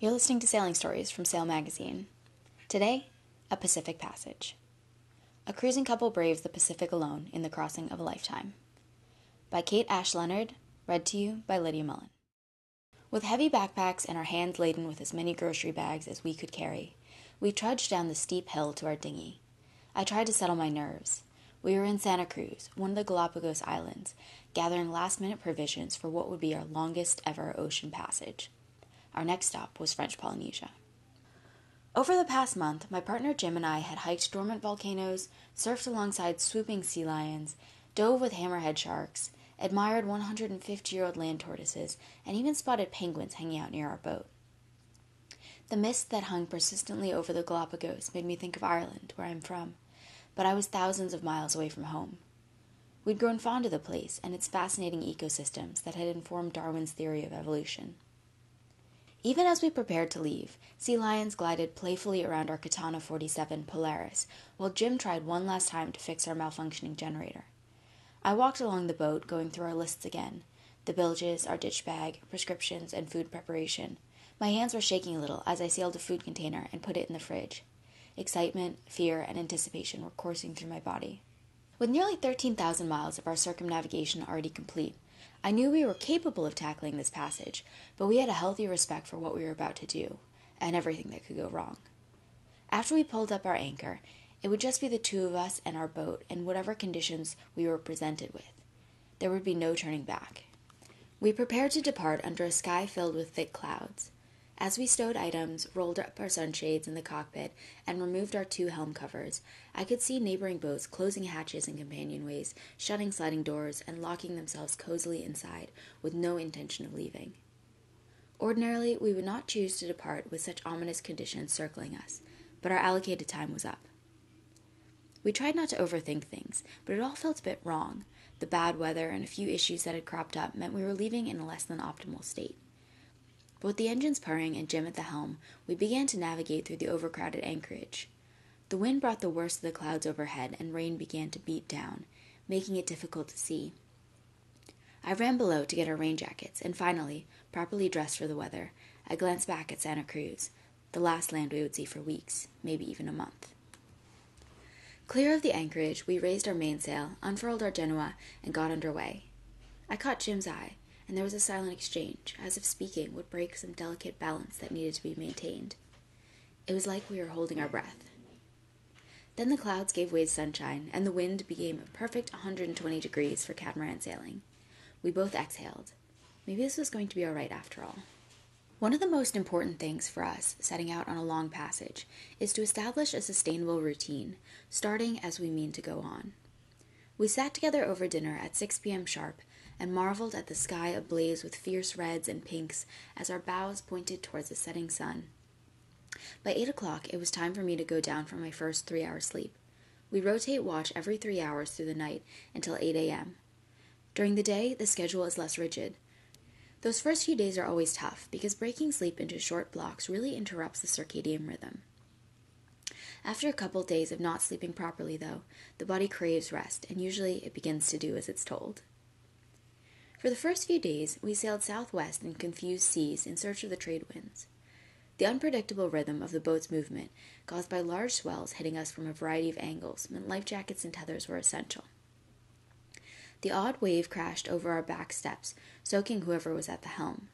You're listening to Sailing Stories from Sail Magazine. Today, a Pacific Passage. A cruising couple braves the Pacific alone in the crossing of a lifetime. By Kate Ash Leonard, read to you by Lydia Mullen. With heavy backpacks and our hands laden with as many grocery bags as we could carry, we trudged down the steep hill to our dinghy. I tried to settle my nerves. We were in Santa Cruz, one of the Galapagos Islands, gathering last minute provisions for what would be our longest ever ocean passage. Our next stop was French Polynesia. Over the past month, my partner Jim and I had hiked dormant volcanoes, surfed alongside swooping sea lions, dove with hammerhead sharks, admired 150 year old land tortoises, and even spotted penguins hanging out near our boat. The mist that hung persistently over the Galapagos made me think of Ireland, where I'm from, but I was thousands of miles away from home. We'd grown fond of the place and its fascinating ecosystems that had informed Darwin's theory of evolution. Even as we prepared to leave, sea lions glided playfully around our Catana 47 Polaris, while Jim tried one last time to fix our malfunctioning generator. I walked along the boat, going through our lists again the bilges, our ditch bag, prescriptions, and food preparation. My hands were shaking a little as I sealed a food container and put it in the fridge. Excitement, fear, and anticipation were coursing through my body. With nearly 13,000 miles of our circumnavigation already complete, I knew we were capable of tackling this passage, but we had a healthy respect for what we were about to do, and everything that could go wrong. After we pulled up our anchor, it would just be the two of us and our boat in whatever conditions we were presented with. There would be no turning back. We prepared to depart under a sky filled with thick clouds. As we stowed items, rolled up our sunshades in the cockpit, and removed our two helm covers, I could see neighboring boats closing hatches and companionways, shutting sliding doors, and locking themselves cozily inside with no intention of leaving. Ordinarily, we would not choose to depart with such ominous conditions circling us, but our allocated time was up. We tried not to overthink things, but it all felt a bit wrong. The bad weather and a few issues that had cropped up meant we were leaving in a less than optimal state. But with the engines purring and Jim at the helm, we began to navigate through the overcrowded anchorage. The wind brought the worst of the clouds overhead, and rain began to beat down, making it difficult to see. I ran below to get our rain jackets, and finally, properly dressed for the weather, I glanced back at Santa Cruz, the last land we would see for weeks, maybe even a month. Clear of the anchorage, we raised our mainsail, unfurled our Genoa, and got under way. I caught Jim's eye and there was a silent exchange, as if speaking would break some delicate balance that needed to be maintained. It was like we were holding our breath. Then the clouds gave way to sunshine, and the wind became a perfect 120 degrees for catamaran sailing. We both exhaled. Maybe this was going to be all right after all. One of the most important things for us setting out on a long passage is to establish a sustainable routine, starting as we mean to go on. We sat together over dinner at 6 p.m. sharp and marveled at the sky ablaze with fierce reds and pinks as our bows pointed towards the setting sun. By eight o'clock, it was time for me to go down for my first three hour sleep. We rotate watch every three hours through the night until 8 a.m. During the day, the schedule is less rigid. Those first few days are always tough because breaking sleep into short blocks really interrupts the circadian rhythm. After a couple days of not sleeping properly, though, the body craves rest, and usually it begins to do as it's told. For the first few days, we sailed southwest in confused seas in search of the trade winds. The unpredictable rhythm of the boat's movement, caused by large swells hitting us from a variety of angles, meant life jackets and tethers were essential. The odd wave crashed over our back steps, soaking whoever was at the helm.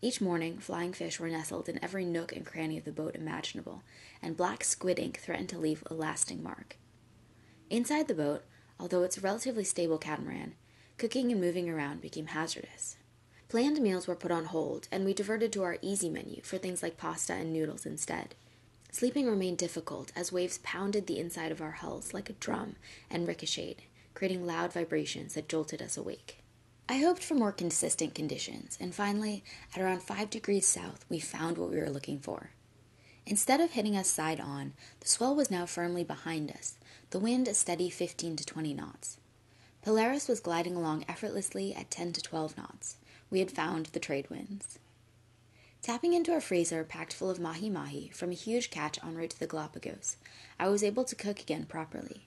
Each morning, flying fish were nestled in every nook and cranny of the boat imaginable, and black squid ink threatened to leave a lasting mark. Inside the boat, although it's a relatively stable catamaran, cooking and moving around became hazardous. Planned meals were put on hold, and we diverted to our easy menu for things like pasta and noodles instead. Sleeping remained difficult as waves pounded the inside of our hulls like a drum and ricocheted, creating loud vibrations that jolted us awake. I hoped for more consistent conditions, and finally, at around 5 degrees south, we found what we were looking for. Instead of hitting us side on, the swell was now firmly behind us, the wind a steady 15 to 20 knots. Polaris was gliding along effortlessly at 10 to 12 knots. We had found the trade winds. Tapping into a freezer packed full of mahi mahi from a huge catch en route to the Galapagos, I was able to cook again properly.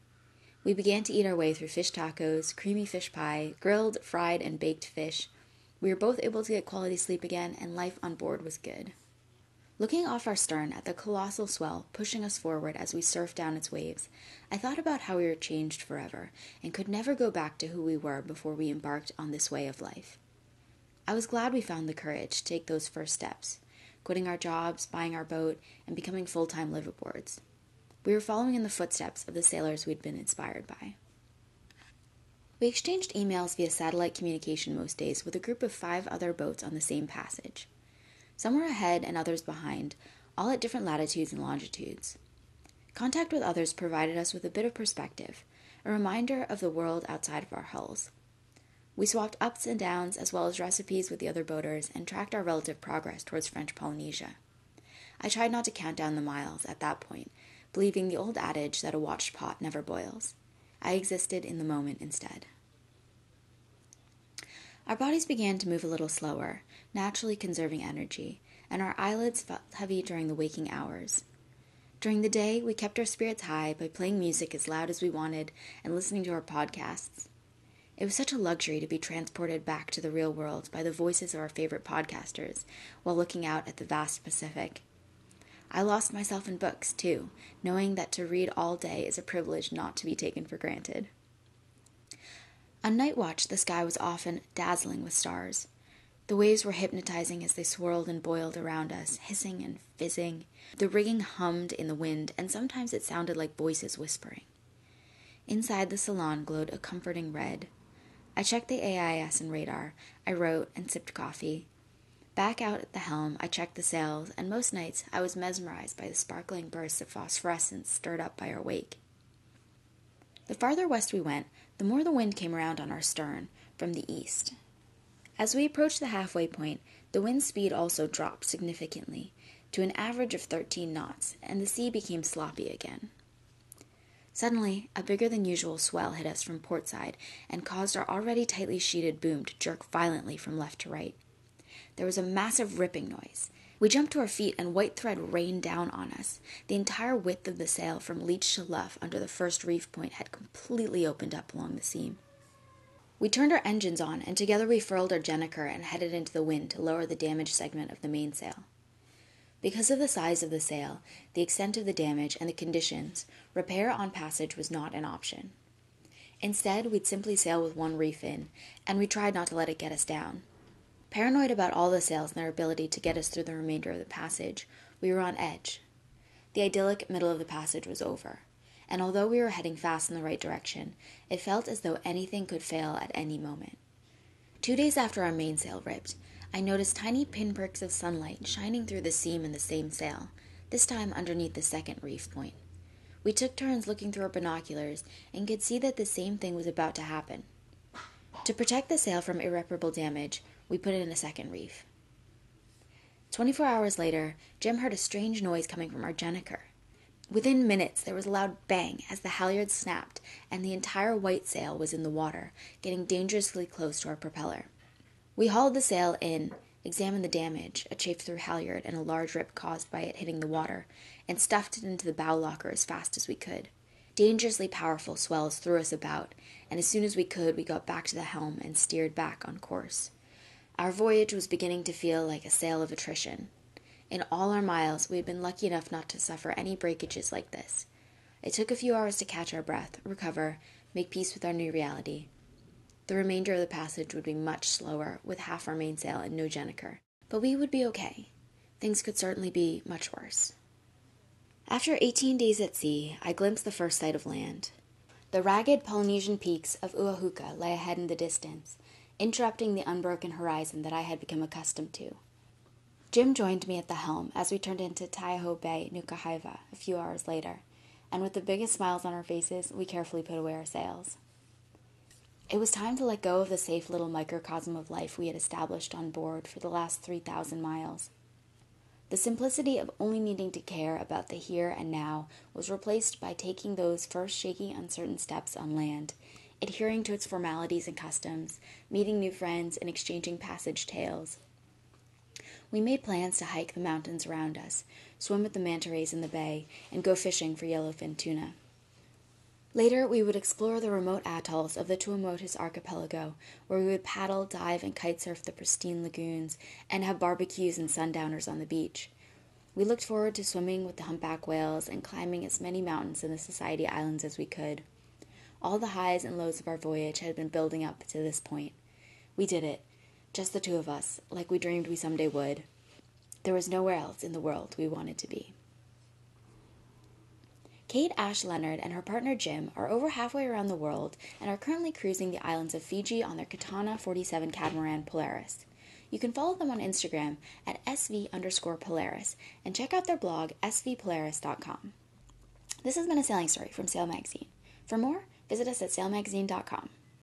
We began to eat our way through fish tacos, creamy fish pie, grilled, fried, and baked fish. We were both able to get quality sleep again, and life on board was good. Looking off our stern at the colossal swell pushing us forward as we surfed down its waves, I thought about how we were changed forever and could never go back to who we were before we embarked on this way of life. I was glad we found the courage to take those first steps, quitting our jobs, buying our boat, and becoming full time liveaboards. We were following in the footsteps of the sailors we'd been inspired by. We exchanged emails via satellite communication most days with a group of five other boats on the same passage. Some were ahead and others behind, all at different latitudes and longitudes. Contact with others provided us with a bit of perspective, a reminder of the world outside of our hulls. We swapped ups and downs as well as recipes with the other boaters and tracked our relative progress towards French Polynesia. I tried not to count down the miles at that point, believing the old adage that a watched pot never boils. I existed in the moment instead. Our bodies began to move a little slower, naturally conserving energy, and our eyelids felt heavy during the waking hours. During the day, we kept our spirits high by playing music as loud as we wanted and listening to our podcasts. It was such a luxury to be transported back to the real world by the voices of our favorite podcasters while looking out at the vast Pacific. I lost myself in books, too, knowing that to read all day is a privilege not to be taken for granted. On night watch, the sky was often dazzling with stars. The waves were hypnotizing as they swirled and boiled around us, hissing and fizzing. The rigging hummed in the wind, and sometimes it sounded like voices whispering. Inside the salon glowed a comforting red. I checked the AIS and radar. I wrote and sipped coffee. Back out at the helm, I checked the sails, and most nights I was mesmerized by the sparkling bursts of phosphorescence stirred up by our wake. The farther west we went, the more the wind came around on our stern from the east. As we approached the halfway point, the wind speed also dropped significantly to an average of 13 knots, and the sea became sloppy again. Suddenly, a bigger than usual swell hit us from port side and caused our already tightly sheeted boom to jerk violently from left to right. There was a massive ripping noise. We jumped to our feet and white thread rained down on us. The entire width of the sail from leech to luff under the first reef point had completely opened up along the seam. We turned our engines on, and together we furled our gennaker and headed into the wind to lower the damaged segment of the mainsail. Because of the size of the sail, the extent of the damage, and the conditions, repair on passage was not an option. Instead, we'd simply sail with one reef in, and we tried not to let it get us down. Paranoid about all the sails and their ability to get us through the remainder of the passage, we were on edge. The idyllic middle of the passage was over and although we were heading fast in the right direction, it felt as though anything could fail at any moment. Two days after our mainsail ripped, I noticed tiny pinpricks of sunlight shining through the seam in the same sail, this time underneath the second reef point. We took turns looking through our binoculars and could see that the same thing was about to happen. To protect the sail from irreparable damage, we put it in a second reef. Twenty four hours later, Jim heard a strange noise coming from our gennaker. Within minutes, there was a loud bang as the halyards snapped, and the entire white sail was in the water, getting dangerously close to our propeller. We hauled the sail in, examined the damage, a chafed through halyard and a large rip caused by it hitting the water, and stuffed it into the bow locker as fast as we could. Dangerously powerful swells threw us about, and as soon as we could, we got back to the helm and steered back on course. Our voyage was beginning to feel like a sail of attrition. In all our miles, we had been lucky enough not to suffer any breakages like this. It took a few hours to catch our breath, recover, make peace with our new reality. The remainder of the passage would be much slower, with half our mainsail and no gennaker. But we would be okay. Things could certainly be much worse. After 18 days at sea, I glimpsed the first sight of land. The ragged Polynesian peaks of Ua Huka lay ahead in the distance, interrupting the unbroken horizon that I had become accustomed to. Jim joined me at the helm as we turned into Taiohae Bay, Nuku Hiva, a few hours later, and with the biggest smiles on our faces, we carefully put away our sails. It was time to let go of the safe little microcosm of life we had established on board for the last 3,000 miles. The simplicity of only needing to care about the here and now was replaced by taking those first shaky, uncertain steps on land, adhering to its formalities and customs, meeting new friends, and exchanging passage tales. We made plans to hike the mountains around us, swim with the manta rays in the bay, and go fishing for yellowfin tuna. Later, we would explore the remote atolls of the Tuamotus archipelago, where we would paddle, dive, and kitesurf the pristine lagoons, and have barbecues and sundowners on the beach. We looked forward to swimming with the humpback whales and climbing as many mountains in the Society Islands as we could. All the highs and lows of our voyage had been building up to this point. We did it, just the two of us, like we dreamed we someday would. There was nowhere else in the world we wanted to be. Kate Ash Leonard and her partner Jim are over halfway around the world and are currently cruising the islands of Fiji on their Catana 47 catamaran Polaris. You can follow them on Instagram at sv underscore Polaris and check out their blog svpolaris.com. This has been a sailing story from Sail Magazine. For more, visit us at sailmagazine.com.